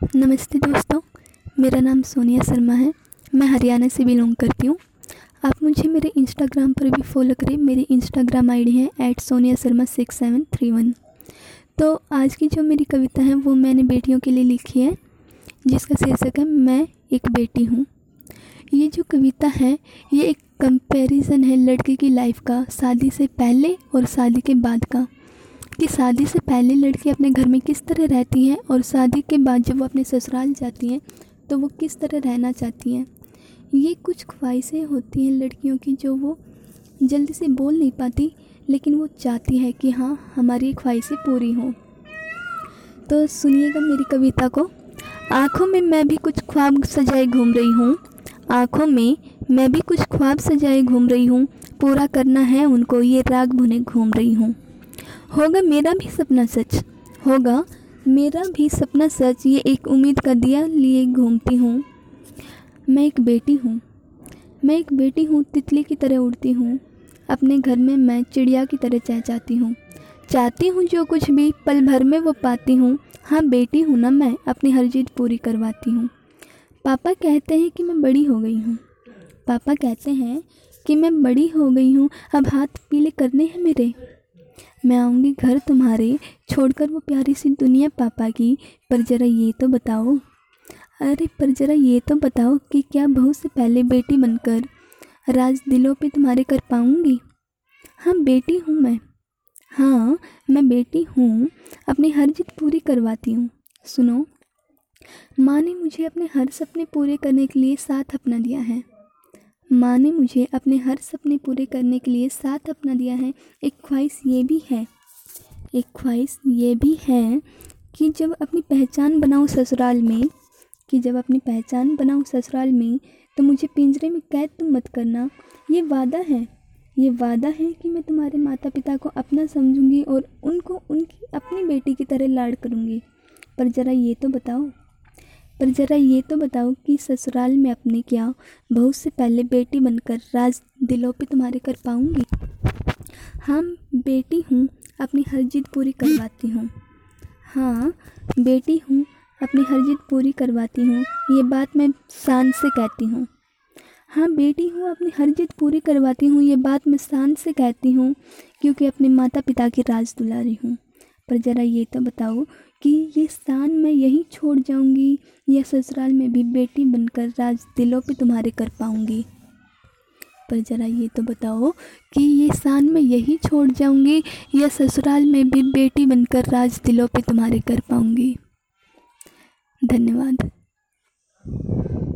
नमस्ते दोस्तों, मेरा नाम सोनिया शर्मा है। मैं हरियाणा से बिलोंग करती हूँ। आप मुझे मेरे इंस्टाग्राम पर भी फॉलो करें। मेरी इंस्टाग्राम आईडी है at Sonia Sharma six seven three one तो आज की जो मेरी कविता है, वो मैंने बेटियों के लिए लिखी है, जिसका शीर्षक है, मैं एक बेटी हूँ। ये जो कविता है, ये एक कंपैरिजन है लड़के की लाइफ का, शादी से पहले और शादी के बाद का। कि शादी से पहले लड़की अपने घर में किस तरह रहती हैं और शादी के बाद जब वो अपने ससुराल जाती हैं तो वो किस तरह रहना चाहती हैं? ये कुछ ख्वाहिशें होती हैं लड़कियों की जो वो जल्दी से बोल नहीं पाती, लेकिन वो चाहती है कि हाँ हमारी ख्वाहिशें पूरी हों। तो सुनिएगा मेरी कविता को। आँखों में मैं भी कुछ ख्वाब सजाए घूम रही हूँ। आँखों में मैं भी कुछ ख्वाब सजाए घूम रही हूँ। पूरा करना है उनको, ये राग भुने घूम रही हूँ। होगा मेरा भी सपना सच। होगा मेरा भी सपना सच, ये एक उम्मीद का दिया लिए घूमती हूँ। मैं एक बेटी हूँ। मैं एक बेटी हूँ, तितली की तरह उड़ती हूँ। अपने घर में मैं चिड़िया की तरह चहचाती हूँ। चाहती हूँ जो कुछ भी पल भर में वो पाती हूँ। हाँ बेटी हूँ ना मैं, अपनी हर जीत पूरी करवाती हूँ। पापा कहते हैं कि मैं बड़ी हो गई हूँ। पापा कहते हैं कि मैं बड़ी हो गई हूँ। अब हाथ पीले करने हैं मेरे। मैं आऊँगी घर तुम्हारे छोड़कर वो प्यारी सी दुनिया पापा की। पर ज़रा ये तो बताओ। अरे पर ज़रा ये तो बताओ कि क्या बहू से पहले बेटी बनकर राज दिलों पे तुम्हारे कर पाऊँगी? हाँ बेटी हूँ मैं। हाँ मैं बेटी हूँ। अपनी हर जिद पूरी करवाती हूँ। सुनो, माँ ने मुझे अपने हर सपने पूरे करने के लिए साथ अपना दिया है। माँ ने मुझे अपने हर सपने पूरे करने के लिए साथ अपना दिया है। एक ख्वाहिश ये भी है, एक ख्वाहिश ये भी है कि जब अपनी पहचान बनाऊँ ससुराल में, कि जब अपनी पहचान बनाऊँ ससुराल में तो मुझे पिंजरे में कैद तुम मत करना। ये वादा है, ये वादा है कि मैं तुम्हारे माता पिता को अपना समझूँगी और उनको उनकी अपनी बेटी की तरह लाड़ करूँगी। पर ज़रा ये तो बताओ पर ज़रा ये तो बताओ कि ससुराल में अपने क्या बहू से पहले बेटी बनकर राज दिलों पे तुम्हारे कर पाऊँगी? हाँ बेटी हूँ, अपनी हर जिद पूरी करवाती हूँ। हाँ बेटी हूँ, अपनी हर जिद पूरी करवाती हूँ, ये बात मैं शान से कहती हूँ। हाँ बेटी हूँ, अपनी हर जिद पूरी करवाती हूँ, ये बात मैं शान से कहती हूँ, क्योंकि अपने माता पिता की राज दुलारी हूँ। पर ज़रा ये तो बताओ कि ये स्थान मैं यहीं छोड़ जाऊँगी, या ससुराल में भी बेटी बनकर राज दिलों पे तुम्हारे कर पाऊँगी। पर ज़रा ये तो बताओ कि ये शान मैं यहीं छोड़ जाऊँगी, या ससुराल में भी बेटी बनकर राज दिलों पे तुम्हारे कर पाऊँगी। धन्यवाद।